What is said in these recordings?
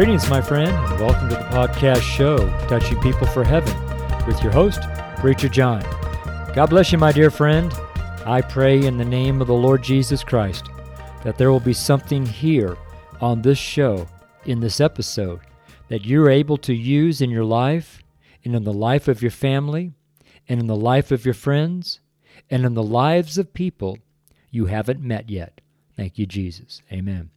Greetings, my friend, and welcome to the podcast show, Touching People for Heaven, with your host, Preacher John. God bless you, my dear friend. I pray in the name of the Lord Jesus Christ that there will be something here on this show, in this episode, that you're able to use in your life and in the life of your family and in the life of your friends and in the lives of people you haven't met yet. Thank you, Jesus. Amen.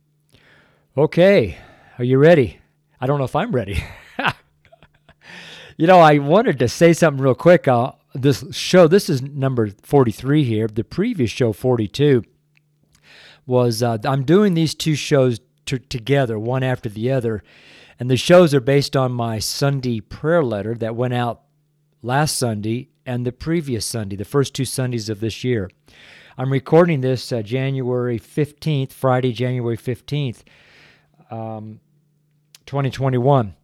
Okay, are you ready? I don't know if I'm ready. you know, I wanted to say something real quick. Uh, this show, this is number 43 here. The previous show, 42, was uh, I'm doing these two shows t- together, one after the other. And the shows are based on my Sunday prayer letter that went out last Sunday and the previous Sunday, the first two Sundays of this year. I'm recording this uh, January 15th, Friday, January 15th. Um, 2021.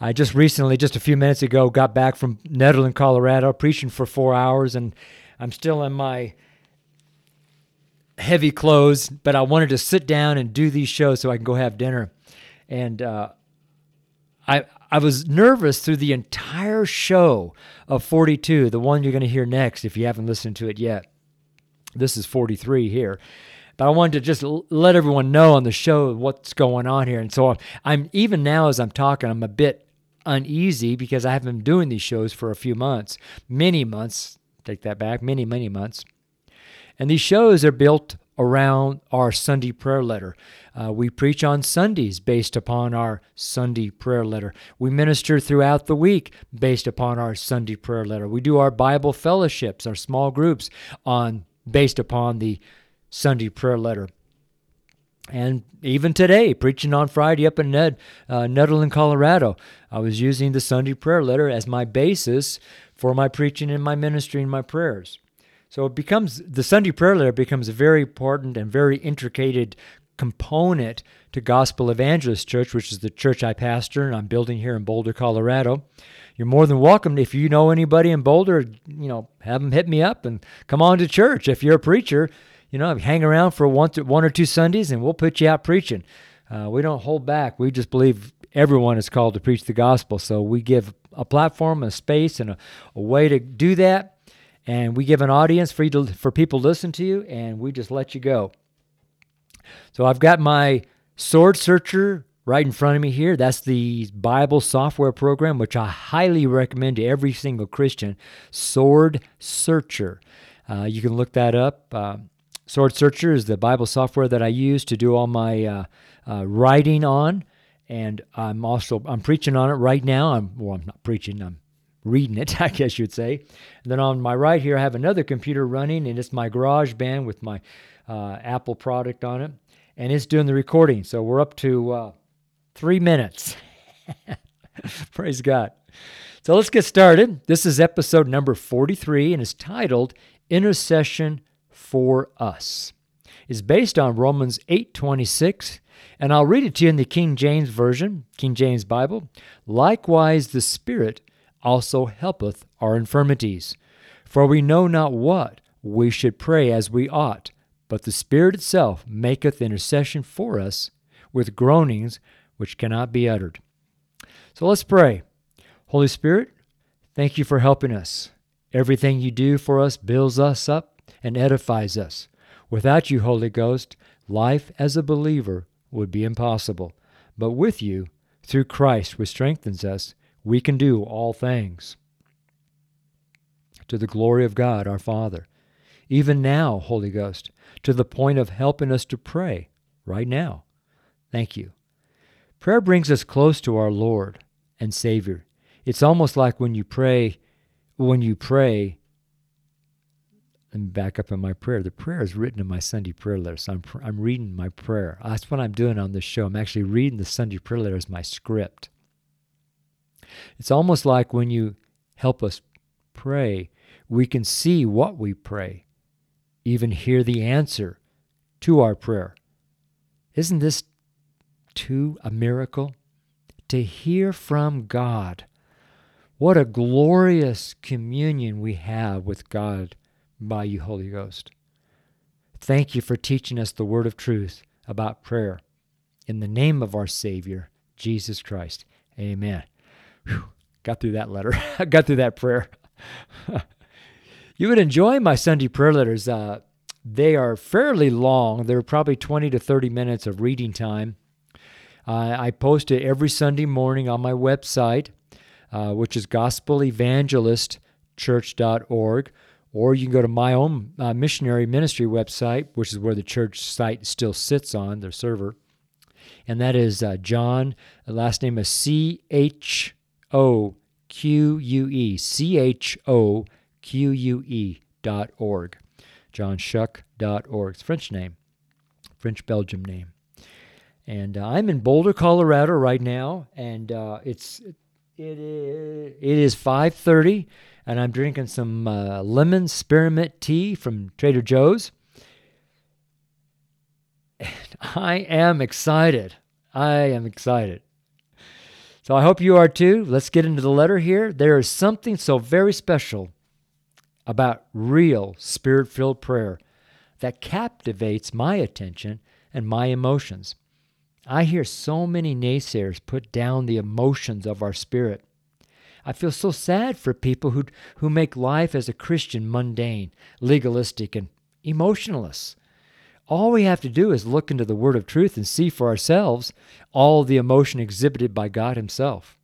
I just recently, just a few minutes ago, got back from Nederland, Colorado, preaching for four hours, and I'm still in my heavy clothes, but I wanted to sit down and do these shows so I can go have dinner. And uh, I I was nervous through the entire show of 42, the one you're going to hear next if you haven't listened to it yet. This is 43 here but I wanted to just let everyone know on the show what's going on here. And so I'm even now as I'm talking, I'm a bit uneasy because I haven't been doing these shows for a few months, many months. Take that back, many many months. And these shows are built around our Sunday prayer letter. Uh, we preach on Sundays based upon our Sunday prayer letter. We minister throughout the week based upon our Sunday prayer letter. We do our Bible fellowships, our small groups on based upon the Sunday prayer letter. And even today, preaching on Friday up in Ned, uh, Nederland, Colorado, I was using the Sunday prayer letter as my basis for my preaching and my ministry and my prayers. So it becomes the Sunday prayer letter becomes a very important and very intricate component to Gospel Evangelist Church, which is the church I pastor and I'm building here in Boulder, Colorado. You're more than welcome if you know anybody in Boulder, you know, have them hit me up and come on to church. If you're a preacher, you know, hang around for one, one or two Sundays and we'll put you out preaching. Uh, we don't hold back. We just believe everyone is called to preach the gospel. So we give a platform, a space, and a, a way to do that. And we give an audience for, to, for people to listen to you, and we just let you go. So I've got my Sword Searcher right in front of me here. That's the Bible software program, which I highly recommend to every single Christian. Sword Searcher. Uh, you can look that up. Uh, Sword Searcher is the Bible software that I use to do all my uh, uh, writing on, and I'm also I'm preaching on it right now. I'm well, I'm not preaching. I'm reading it, I guess you'd say. And then on my right here, I have another computer running, and it's my Garage GarageBand with my uh, Apple product on it, and it's doing the recording. So we're up to uh, three minutes. Praise God. So let's get started. This is episode number 43, and it's titled Intercession for us is based on Romans 8:26 and I'll read it to you in the King James version, King James Bible. Likewise the Spirit also helpeth our infirmities, for we know not what we should pray as we ought, but the Spirit itself maketh intercession for us with groanings which cannot be uttered. So let's pray. Holy Spirit, thank you for helping us. Everything you do for us builds us up and edifies us. Without you, Holy Ghost, life as a believer would be impossible. But with you, through Christ, which strengthens us, we can do all things. To the glory of God our Father. Even now, Holy Ghost, to the point of helping us to pray right now. Thank you. Prayer brings us close to our Lord and Savior. It's almost like when you pray, when you pray, me back up in my prayer. The prayer is written in my Sunday prayer letter. So I'm, I'm reading my prayer. That's what I'm doing on this show. I'm actually reading the Sunday prayer letter as my script. It's almost like when you help us pray, we can see what we pray, even hear the answer to our prayer. Isn't this too a miracle? To hear from God. What a glorious communion we have with God by you, Holy Ghost. Thank you for teaching us the word of truth about prayer. In the name of our Savior, Jesus Christ. Amen. Whew. Got through that letter. got through that prayer. you would enjoy my Sunday prayer letters. Uh, they are fairly long. They're probably 20 to 30 minutes of reading time. Uh, I post it every Sunday morning on my website, uh, which is gospelevangelistchurch.org, or you can go to my own uh, missionary ministry website, which is where the church site still sits on their server. And that is uh, John, the last name is C H O Q U E, C H O Q U E dot org. JohnChoque.org. It's French name, French Belgium name. And uh, I'm in Boulder, Colorado right now, and uh, it's it is it is 5:30, and I'm drinking some uh, lemon spearmint tea from Trader Joe's. And I am excited. I am excited. So I hope you are too. Let's get into the letter here. There is something so very special about real spirit filled prayer that captivates my attention and my emotions. I hear so many naysayers put down the emotions of our spirit. I feel so sad for people who, who make life as a Christian mundane, legalistic, and emotionless. All we have to do is look into the Word of truth and see for ourselves all the emotion exhibited by God Himself.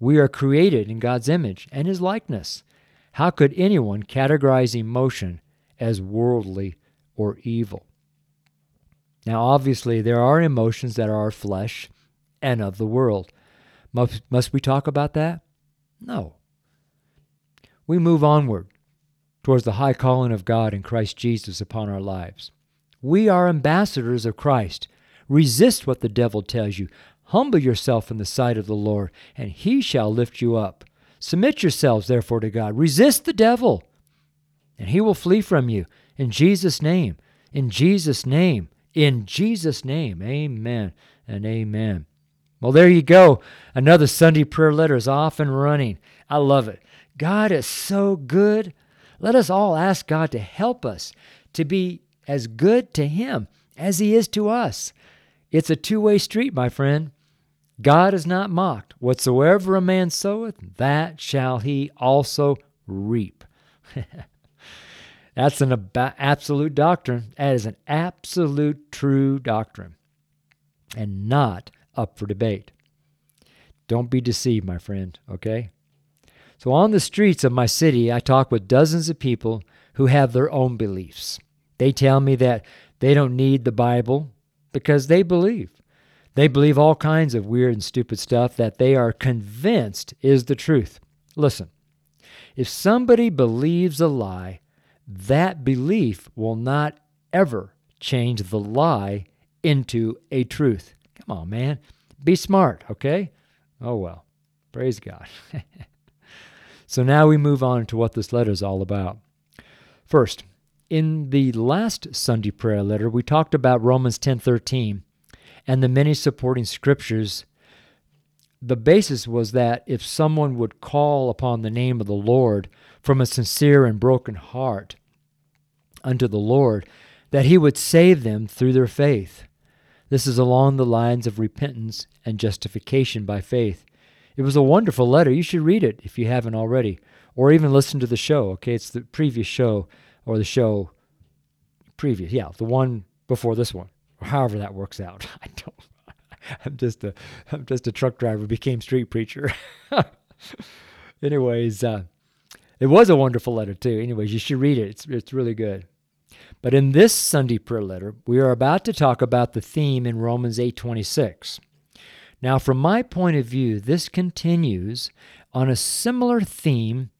We are created in God's image and His likeness. How could anyone categorize emotion as worldly or evil? Now, obviously, there are emotions that are flesh and of the world. Must, must we talk about that? No. We move onward towards the high calling of God in Christ Jesus upon our lives. We are ambassadors of Christ. Resist what the devil tells you. Humble yourself in the sight of the Lord, and he shall lift you up. Submit yourselves, therefore, to God. Resist the devil, and he will flee from you. In Jesus' name. In Jesus' name. In Jesus' name. Amen and amen. Well, there you go. Another Sunday prayer letter is off and running. I love it. God is so good. Let us all ask God to help us to be as good to Him as He is to us. It's a two way street, my friend. God is not mocked. Whatsoever a man soweth, that shall he also reap. That's an ab- absolute doctrine. That is an absolute true doctrine and not up for debate. Don't be deceived, my friend, okay? So, on the streets of my city, I talk with dozens of people who have their own beliefs. They tell me that they don't need the Bible because they believe. They believe all kinds of weird and stupid stuff that they are convinced is the truth. Listen, if somebody believes a lie, that belief will not ever change the lie into a truth. Come on, man. Be smart, okay? Oh, well. Praise God. so now we move on to what this letter is all about. First, in the last Sunday prayer letter, we talked about Romans 10:13 and the many supporting scriptures. The basis was that if someone would call upon the name of the Lord from a sincere and broken heart unto the Lord, that he would save them through their faith. This is along the lines of repentance and justification by faith. It was a wonderful letter. You should read it if you haven't already, or even listen to the show. Okay, it's the previous show or the show previous, yeah, the one before this one, or however that works out. I don't. I'm just a I'm just a truck driver became street preacher. Anyways, uh, it was a wonderful letter too. Anyways, you should read it. It's it's really good. But in this Sunday prayer letter, we are about to talk about the theme in Romans 8:26. Now, from my point of view, this continues on a similar theme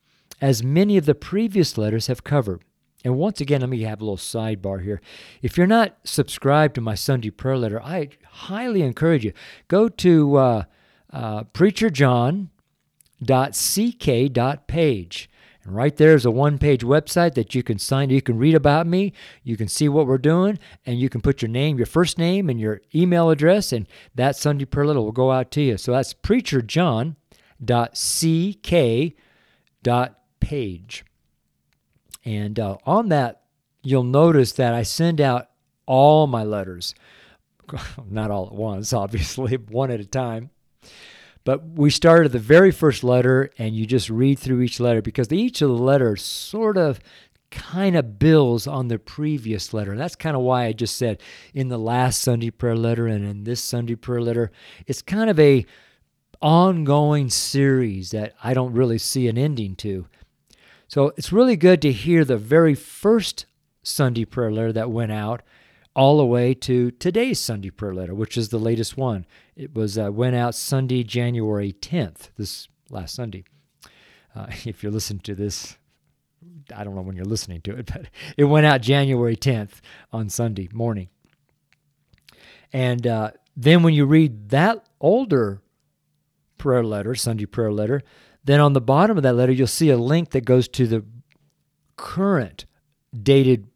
as many of the previous letters have covered. And once again, let me have a little sidebar here. If you're not subscribed to my Sunday prayer letter, I highly encourage you. Go to uh, uh, preacherjohn.ck.page. And right there is a one page website that you can sign. You can read about me. You can see what we're doing. And you can put your name, your first name, and your email address. And that Sunday prayer letter will go out to you. So that's preacherjohn.ck.page. And uh, on that, you'll notice that I send out all my letters not all at once, obviously, one at a time. But we started the very first letter, and you just read through each letter because each of the letters sort of kind of builds on the previous letter. And that's kind of why I just said in the last Sunday prayer letter and in this Sunday prayer letter, it's kind of a ongoing series that I don't really see an ending to. So it's really good to hear the very first Sunday prayer letter that went out all the way to today's Sunday prayer letter, which is the latest one. It was uh, went out Sunday, January 10th, this last Sunday. Uh, if you're listening to this, I don't know when you're listening to it, but it went out January 10th on Sunday morning. And uh, then when you read that older prayer letter, Sunday prayer letter, then on the bottom of that letter, you'll see a link that goes to the current dated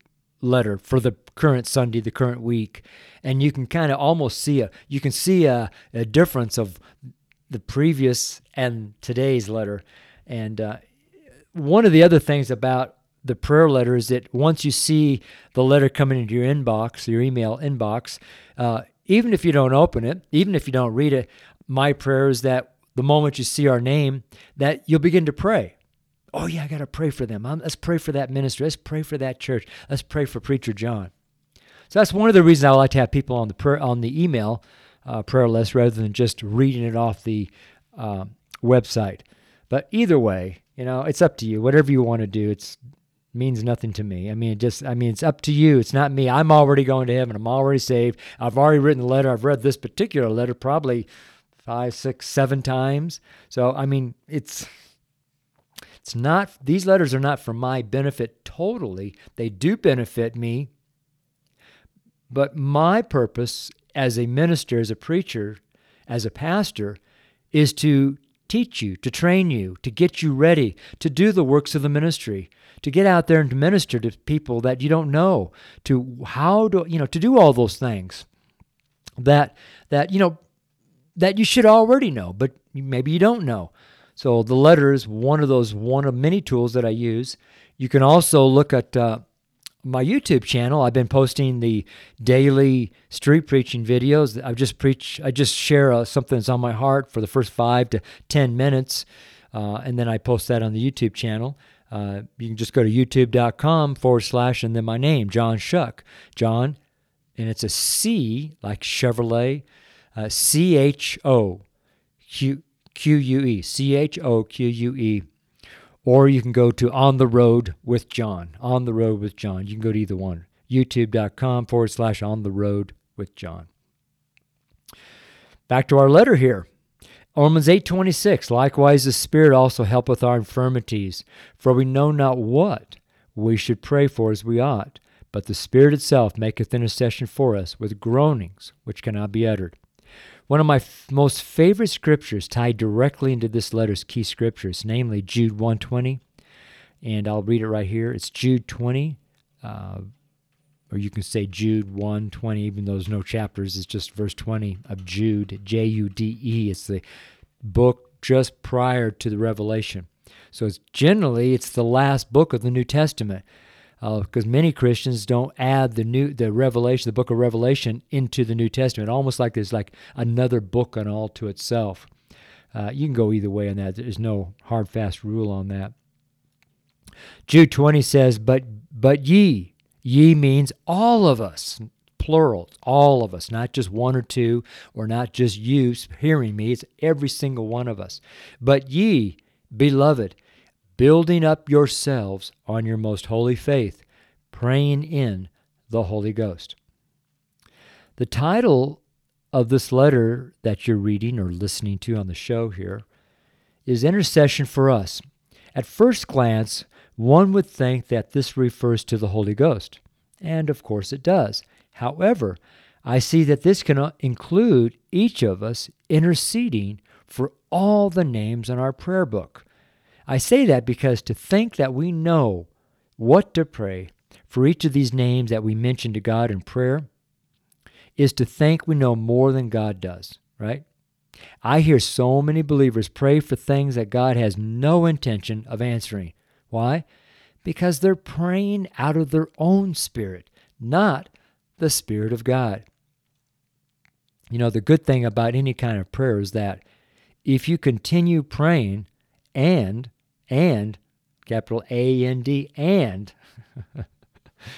letter for the current Sunday, the current week. And you can kind of almost see a you can see a, a difference of the previous and today's letter. And uh, one of the other things about the prayer letter is that once you see the letter coming into your inbox, your email inbox, uh, even if you don't open it, even if you don't read it, my prayer is that the moment you see our name, that you'll begin to pray. Oh yeah, I got to pray for them. let's pray for that ministry. Let's pray for that church. Let's pray for preacher John. So that's one of the reasons I like to have people on the prayer, on the email uh, prayer list rather than just reading it off the uh, website. But either way, you know, it's up to you. Whatever you want to do, it's means nothing to me. I mean, it just I mean, it's up to you. It's not me. I'm already going to heaven. I'm already saved. I've already written the letter. I've read this particular letter probably five, six, seven times. So I mean, it's it's not these letters are not for my benefit totally. They do benefit me. But my purpose as a minister, as a preacher, as a pastor is to teach you, to train you, to get you ready to do the works of the ministry, to get out there and to minister to people that you don't know, to how to, you know, to do all those things that that you know that you should already know, but maybe you don't know. So the letter is one of those one of many tools that I use. You can also look at uh, my YouTube channel, I've been posting the daily street preaching videos. I just preach, I just share uh, something that's on my heart for the first five to ten minutes, uh, and then I post that on the YouTube channel. Uh, you can just go to youtube.com forward slash and then my name, John Choque. John, and it's a C like Chevrolet, uh, C H O Q Q U E, C H O Q U E or you can go to On the Road with John. On the Road with John. You can go to either one. YouTube.com forward slash On the Road with John. Back to our letter here. Romans 8:26 Likewise the Spirit also helpeth our infirmities for we know not what we should pray for as we ought but the Spirit itself maketh intercession for us with groanings which cannot be uttered one of my f- most favorite scriptures tied directly into this letter's key scriptures, namely Jude 120. And I'll read it right here. It's Jude 20, uh, or you can say Jude 120, even though there's no chapters. It's just verse 20 of Jude, J U D E. It's the book just prior to the Revelation. So it's generally it's the last book of the New Testament because uh, many Christians don't add the new the Revelation, the book of Revelation, into the New Testament, almost like there's like another book on all to itself. Uh, you can go either way on that. There's no hard fast rule on that. Jude 20 says, "But but ye, ye means all of us." Plural, all of us, not just one or two, or not just you hearing me. It's every single one of us. But ye, beloved, building up yourselves on your most holy faith, praying in the Holy Ghost. The title of this letter that you're reading or listening to on the show here is Intercession for Us. At first glance, one would think that this refers to the Holy Ghost, and of course it does. However, I see that this can uh, include each of us interceding for all the names in our prayer book. I say that because to think that we know what to pray for each of these names that we mention to God in prayer is to think we know more than God does, right? I hear so many believers pray for things that God has no intention of answering. Why? Because they're praying out of their own spirit, not the Spirit of God. You know, the good thing about any kind of prayer is that if you continue praying and, and, capital A N D, and,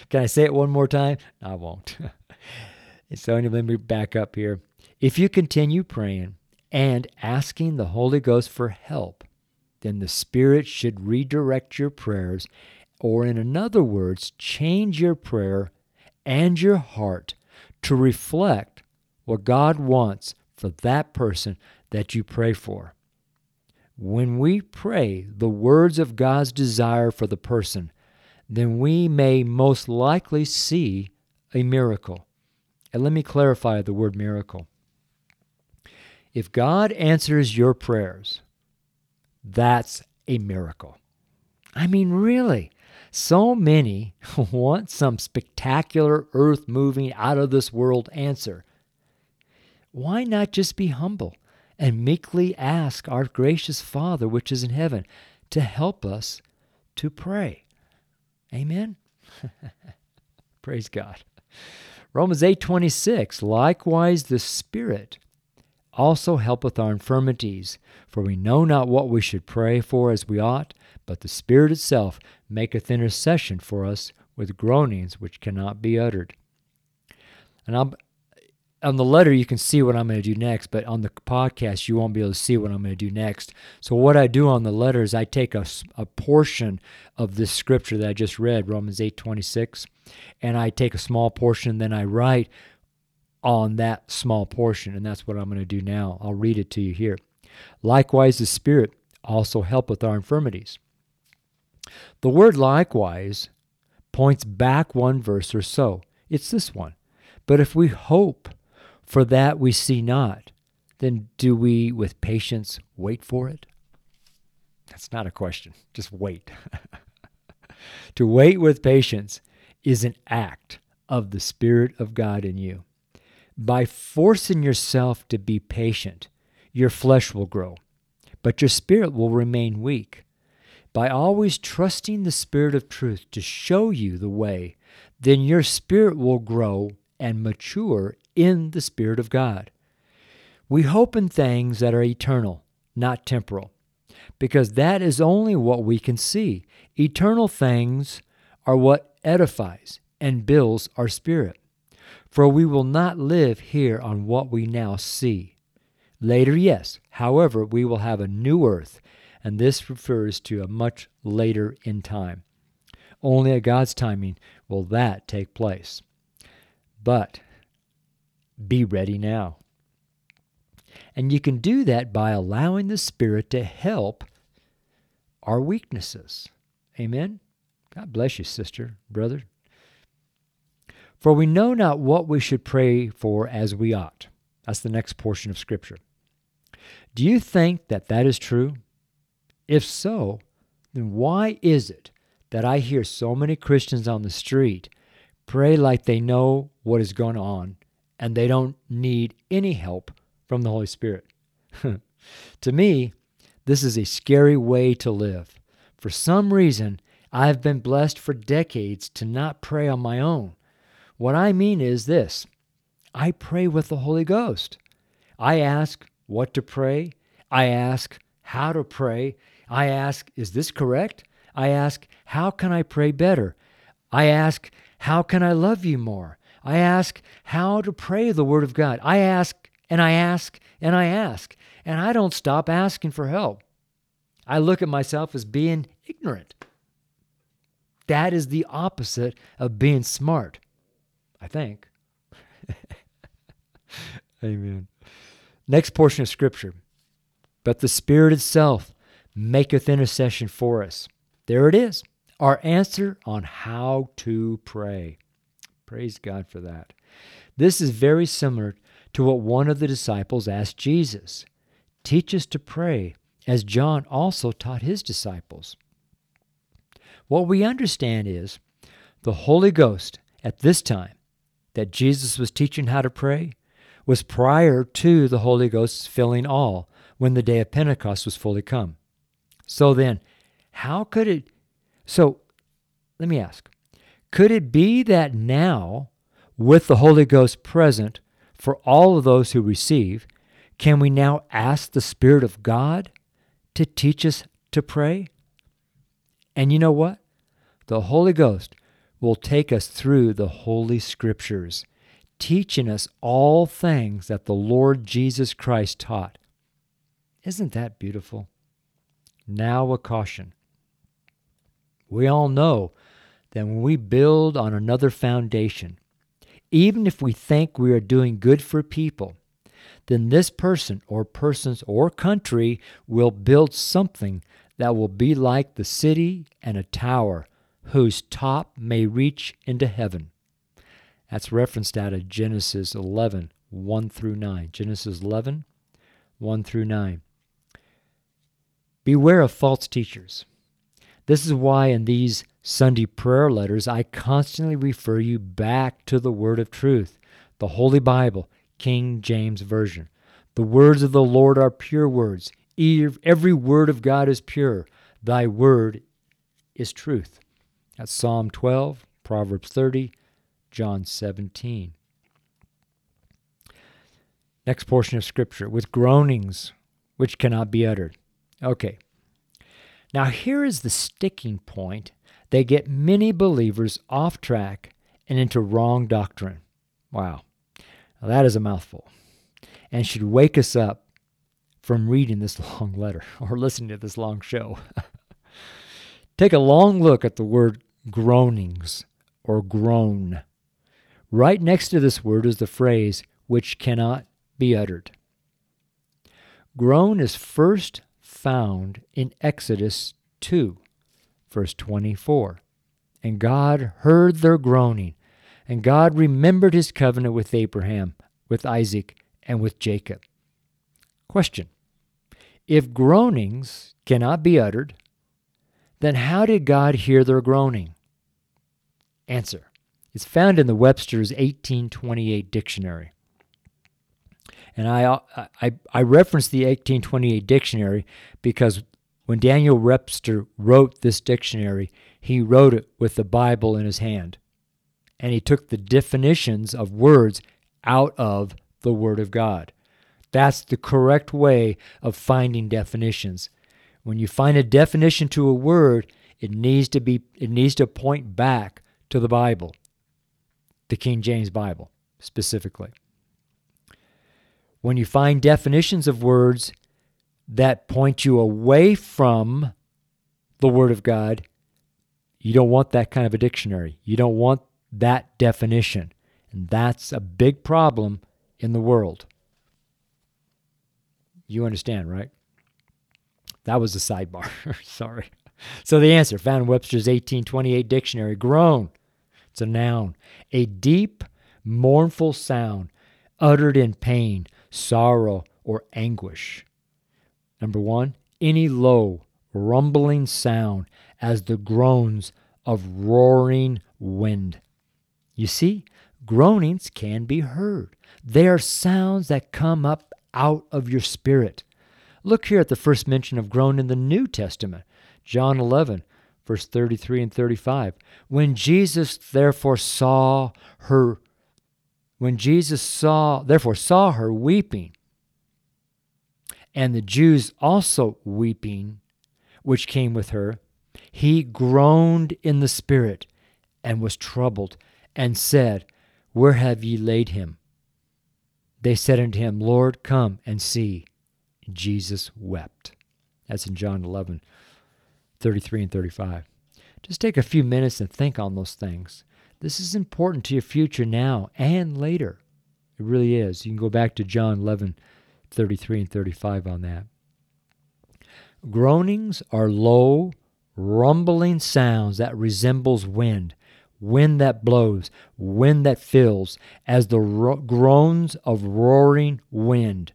can I say it one more time? I won't. so let me back up here. If you continue praying and asking the Holy Ghost for help, then the Spirit should redirect your prayers, or in other words, change your prayer and your heart to reflect what God wants for that person that you pray for. When we pray the words of God's desire for the person, then we may most likely see a miracle. And let me clarify the word miracle. If God answers your prayers, that's a miracle. I mean, really. So many want some spectacular, earth moving, out of this world answer. Why not just be humble and meekly ask our gracious Father which is in heaven to help us to pray? Amen. Praise God. Romans 8:26 Likewise the Spirit also helpeth our infirmities, for we know not what we should pray for as we ought, but the Spirit itself maketh intercession for us with groanings which cannot be uttered. And I'm, on the letter, you can see what I'm going to do next, but on the podcast, you won't be able to see what I'm going to do next. So, what I do on the letter is I take a, a portion of this scripture that I just read, Romans 8 26, and I take a small portion, and then I write on that small portion, and that's what I'm going to do now. I'll read it to you here. Likewise, the Spirit also helpeth our infirmities. The word likewise points back one verse or so. It's this one. But if we hope for that we see not, then do we with patience wait for it? That's not a question. Just wait. to wait with patience is an act of the Spirit of God in you. By forcing yourself to be patient, your flesh will grow, but your spirit will remain weak. By always trusting the Spirit of truth to show you the way, then your spirit will grow and mature in the Spirit of God. We hope in things that are eternal, not temporal, because that is only what we can see. Eternal things are what edifies and builds our spirit. For we will not live here on what we now see. Later, yes. However, we will have a new earth, and this refers to a much later in time. Only at God's timing will that take place. But be ready now. And you can do that by allowing the Spirit to help our weaknesses. Amen. God bless you, sister, brother. For we know not what we should pray for as we ought. That's the next portion of Scripture. Do you think that that is true? If so, then why is it that I hear so many Christians on the street pray like they know what is going on and they don't need any help from the Holy Spirit? to me, this is a scary way to live. For some reason, I have been blessed for decades to not pray on my own. What I mean is this I pray with the Holy Ghost. I ask what to pray. I ask how to pray. I ask, is this correct? I ask, how can I pray better? I ask, how can I love you more? I ask how to pray the Word of God. I ask and I ask and I ask, and I don't stop asking for help. I look at myself as being ignorant. That is the opposite of being smart. I think. Amen. Next portion of Scripture. But the Spirit itself maketh intercession for us. There it is, our answer on how to pray. Praise God for that. This is very similar to what one of the disciples asked Jesus Teach us to pray, as John also taught his disciples. What we understand is the Holy Ghost at this time that Jesus was teaching how to pray was prior to the Holy Ghost's filling all when the day of Pentecost was fully come. So then, how could it? So let me ask could it be that now, with the Holy Ghost present, for all of those who receive, can we now ask the Spirit of God to teach us to pray? And you know what? The Holy Ghost will take us through the Holy Scriptures, teaching us all things that the Lord Jesus Christ taught. Isn't that beautiful? Now, a caution. We all know that when we build on another foundation, even if we think we are doing good for people, then this person or persons or country will build something that will be like the city and a tower whose top may reach into heaven. That's referenced out of Genesis 11, 1 through 9. Genesis 11, 1 through 9. Beware of false teachers. This is why in these Sunday prayer letters I constantly refer you back to the Word of truth, the Holy Bible, King James Version. The words of the Lord are pure words. Every word of God is pure. Thy word is truth. That's Psalm 12, Proverbs 30, John 17. Next portion of Scripture, with groanings which cannot be uttered. Okay. Now, here is the sticking point that get many believers off track and into wrong doctrine. Wow. Now, that is a mouthful and should wake us up from reading this long letter or listening to this long show. Take a long look at the word groanings or groan. Right next to this word is the phrase which cannot be uttered. Groan is first found in Exodus 2, verse 24. And God heard their groaning, and God remembered his covenant with Abraham, with Isaac, and with Jacob. Question If groanings cannot be uttered, then how did God hear their groaning? Answer It's found in the Webster's 1828 dictionary. And I, I, I reference the 1828 dictionary because when Daniel Webster wrote this dictionary, he wrote it with the Bible in his hand. And he took the definitions of words out of the Word of God. That's the correct way of finding definitions. When you find a definition to a word, it needs to be it needs to point back to the Bible, the King James Bible specifically. When you find definitions of words that point you away from the Word of God, you don't want that kind of a dictionary. You don't want that definition. And that's a big problem in the world. You understand, right? That was a sidebar. Sorry. So the answer found in Webster's 1828 dictionary groan. It's a noun. A deep, mournful sound uttered in pain, sorrow, or anguish. Number one, any low, rumbling sound as the groans of roaring wind. You see, groanings can be heard. They are sounds that come up out of your spirit. Look here at the first mention of groan in the New Testament, John 11, verse 33 and 35. When Jesus therefore saw her, when Jesus saw, therefore saw her weeping, and the Jews also weeping, which came with her, he groaned in the spirit and was troubled, and said, Where have ye laid him? They said unto him, Lord, come and see. Jesus wept. That's in John 11, 33 and 35. Just take a few minutes and think on those things. This is important to your future now and later. It really is. You can go back to John 11, 33 and 35 on that. Groanings are low, rumbling sounds that resembles wind wind that blows, wind that fills, as the ro- groans of roaring wind.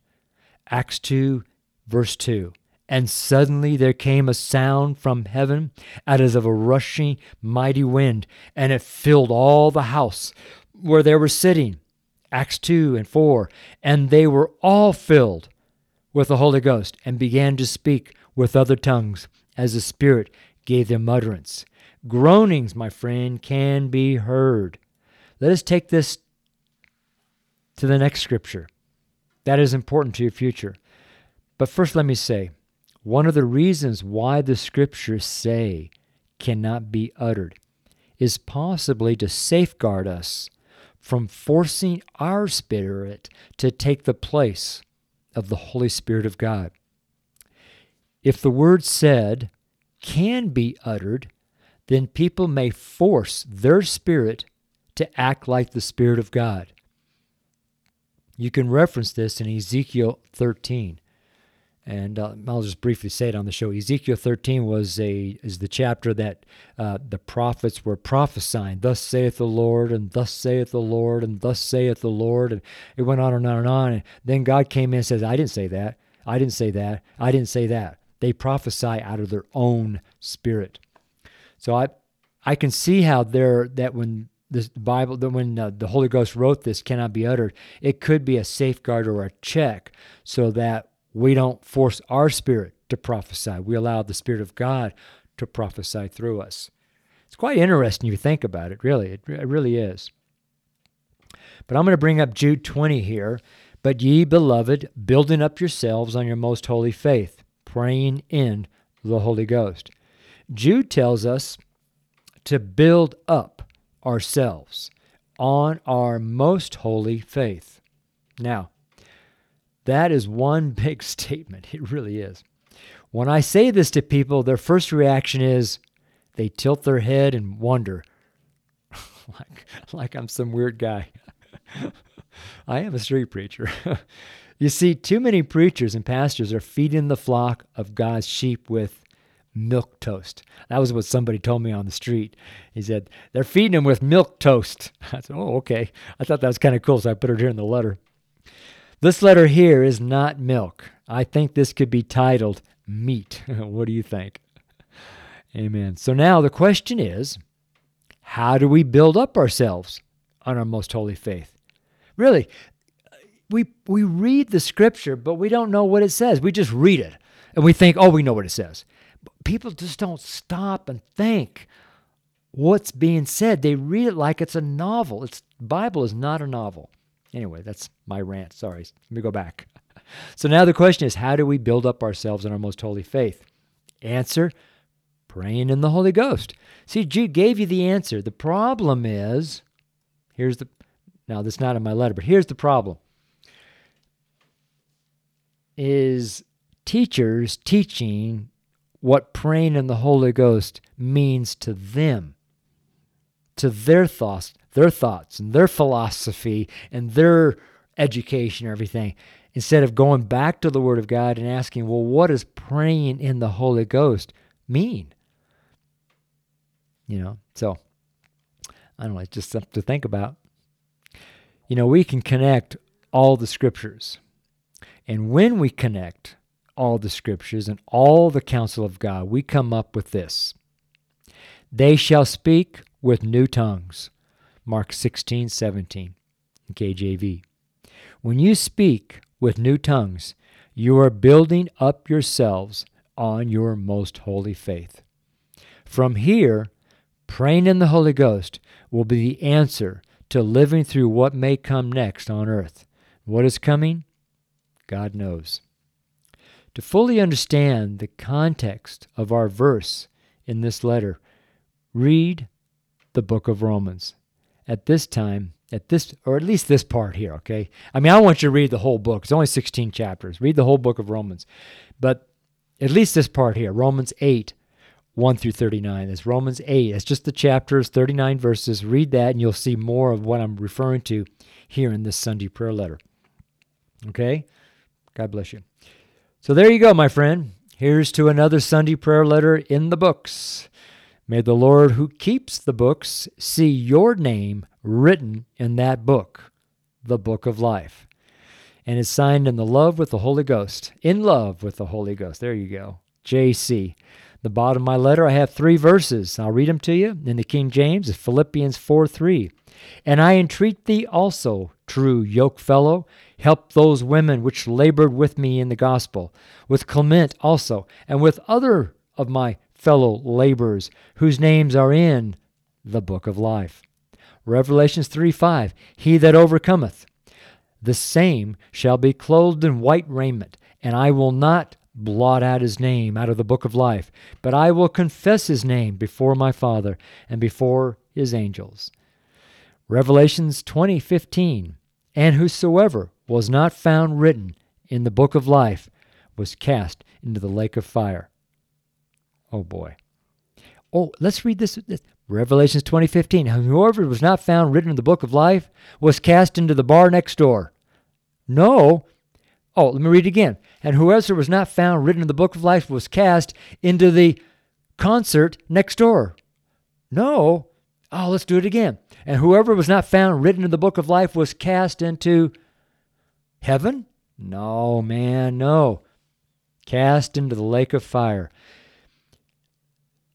Acts 2, verse 2. And suddenly there came a sound from heaven as of a rushing mighty wind, and it filled all the house where they were sitting. Acts 2 and 4. And they were all filled with the Holy Ghost and began to speak with other tongues as the Spirit gave them utterance. Groanings, my friend, can be heard. Let us take this to the next scripture. That is important to your future. But first, let me say one of the reasons why the scriptures say cannot be uttered is possibly to safeguard us from forcing our spirit to take the place of the Holy Spirit of God. If the word said can be uttered, then people may force their spirit to act like the Spirit of God. You can reference this in Ezekiel 13. And uh, I'll just briefly say it on the show. Ezekiel 13 was a is the chapter that uh, the prophets were prophesying. Thus saith the Lord, and thus saith the Lord, and thus saith the Lord, and it went on and on and on. And then God came in and says, "I didn't say that. I didn't say that. I didn't say that." They prophesy out of their own spirit. So I I can see how there that when the Bible that when uh, the Holy Ghost wrote this cannot be uttered, it could be a safeguard or a check so that we don't force our spirit to prophesy. We allow the Spirit of God to prophesy through us. It's quite interesting if you think about it, really. It, it really is. But I'm going to bring up Jude 20 here. But ye, beloved, building up yourselves on your most holy faith, praying in the Holy Ghost. Jude tells us to build up ourselves on our most holy faith. Now, that is one big statement. It really is. When I say this to people, their first reaction is they tilt their head and wonder, like, like I'm some weird guy. I am a street preacher. you see, too many preachers and pastors are feeding the flock of God's sheep with milk toast. That was what somebody told me on the street. He said, they're feeding them with milk toast. I said, oh, okay. I thought that was kind of cool, so I put it here in the letter. This letter here is not milk. I think this could be titled meat. what do you think? Amen. So now the question is how do we build up ourselves on our most holy faith? Really, we, we read the scripture, but we don't know what it says. We just read it and we think, oh, we know what it says. But people just don't stop and think what's being said. They read it like it's a novel. It's Bible is not a novel. Anyway, that's my rant. Sorry. Let me go back. So now the question is how do we build up ourselves in our most holy faith? Answer praying in the Holy Ghost. See, Jude gave you the answer. The problem is here's the now that's not in my letter, but here's the problem. Is teachers teaching what praying in the Holy Ghost means to them, to their thoughts, their thoughts and their philosophy and their education everything instead of going back to the Word of God and asking, well, what does praying in the Holy Ghost mean? You know, so I don't know, it's just something to think about. You know, we can connect all the scriptures. And when we connect all the scriptures and all the counsel of God, we come up with this They shall speak with new tongues Mark 16, 17, KJV. When you speak with new tongues, you are building up yourselves on your most holy faith. From here, praying in the Holy Ghost will be the answer to living through what may come next on earth. What is coming? God knows. To fully understand the context of our verse in this letter, read the book of Romans at this time, at this, or at least this part here, okay? I mean, I want you to read the whole book. It's only 16 chapters. Read the whole book of Romans. But at least this part here, Romans 8, 1 through 39. It's Romans 8. It's just the chapters, 39 verses. Read that, and you'll see more of what I'm referring to here in this Sunday prayer letter. Okay? God bless you. So there you go, my friend. Here's to another Sunday prayer letter in the books. May the Lord who keeps the books see your name written in that book, the book of life, and is signed in the love with the Holy Ghost. In love with the Holy Ghost. There you go. JC. The bottom of my letter, I have three verses. I'll read them to you. In the King James, Philippians 4 3. And I entreat thee also, true yoke fellow, help those women which labored with me in the gospel, with Clement also, and with other of my fellow laborers whose names are in the book of life. Revelations 3 5. He that overcometh, the same shall be clothed in white raiment, and I will not blot out his name out of the book of life, but I will confess his name before my Father and before his angels. Revelations 20:15 And whosoever was not found written in the book of life was cast into the lake of fire. Oh boy. Oh, let's read this. Revelations 20:15. Whoever was not found written in the book of life was cast into the bar next door. No. Oh, let me read it again. And whoever was not found written in the book of life was cast into the concert next door. No. Oh, let's do it again. And whoever was not found written in the book of life was cast into heaven? No, man, no. Cast into the lake of fire.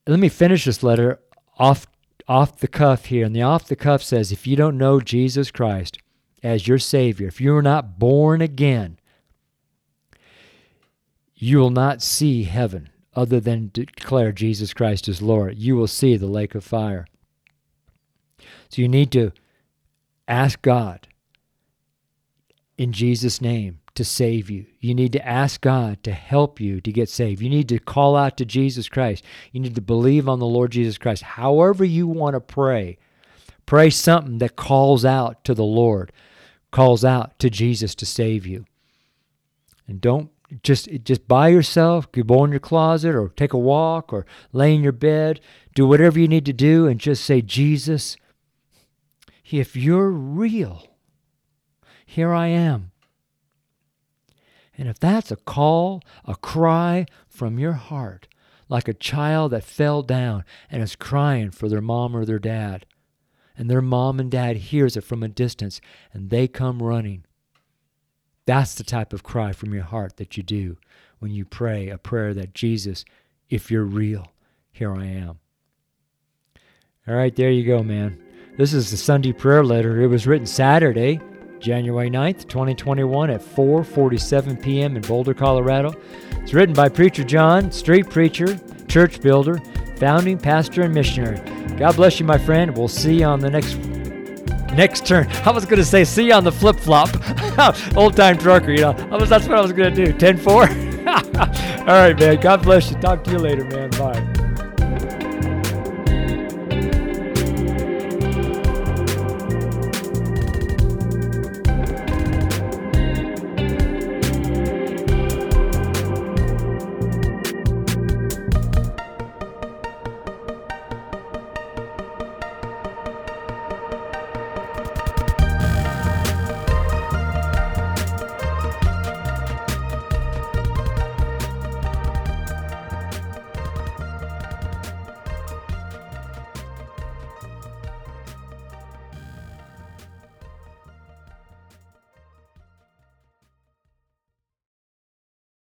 Let me finish this letter off off the cuff here. And the off the cuff says if you don't know Jesus Christ as your Savior, if you're not born again, you will not see heaven other than declare Jesus Christ as Lord. You will see the lake of fire. So you need to ask God in Jesus' name to save you. You need to ask God to help you to get saved. You need to call out to Jesus Christ. You need to believe on the Lord Jesus Christ. However, you want to pray, pray something that calls out to the Lord, calls out to Jesus to save you. And don't just just by yourself, go in your closet or take a walk or lay in your bed, do whatever you need to do and just say, Jesus, if you're real, here I am. And if that's a call, a cry from your heart, like a child that fell down and is crying for their mom or their dad, and their mom and dad hears it from a distance and they come running, that's the type of cry from your heart that you do when you pray a prayer that Jesus, if you're real, here I am. All right, there you go, man. This is the Sunday prayer letter. It was written Saturday, January 9th, 2021 at 4:47 p.m. in Boulder, Colorado. It's written by Preacher John, street preacher, church builder, founding pastor and missionary. God bless you, my friend. We'll see you on the next next turn. I was going to say see you on the flip flop. Old time trucker, you know. I was, that's what I was going to do. 10 4. All right, man. God bless you. Talk to you later, man. Bye.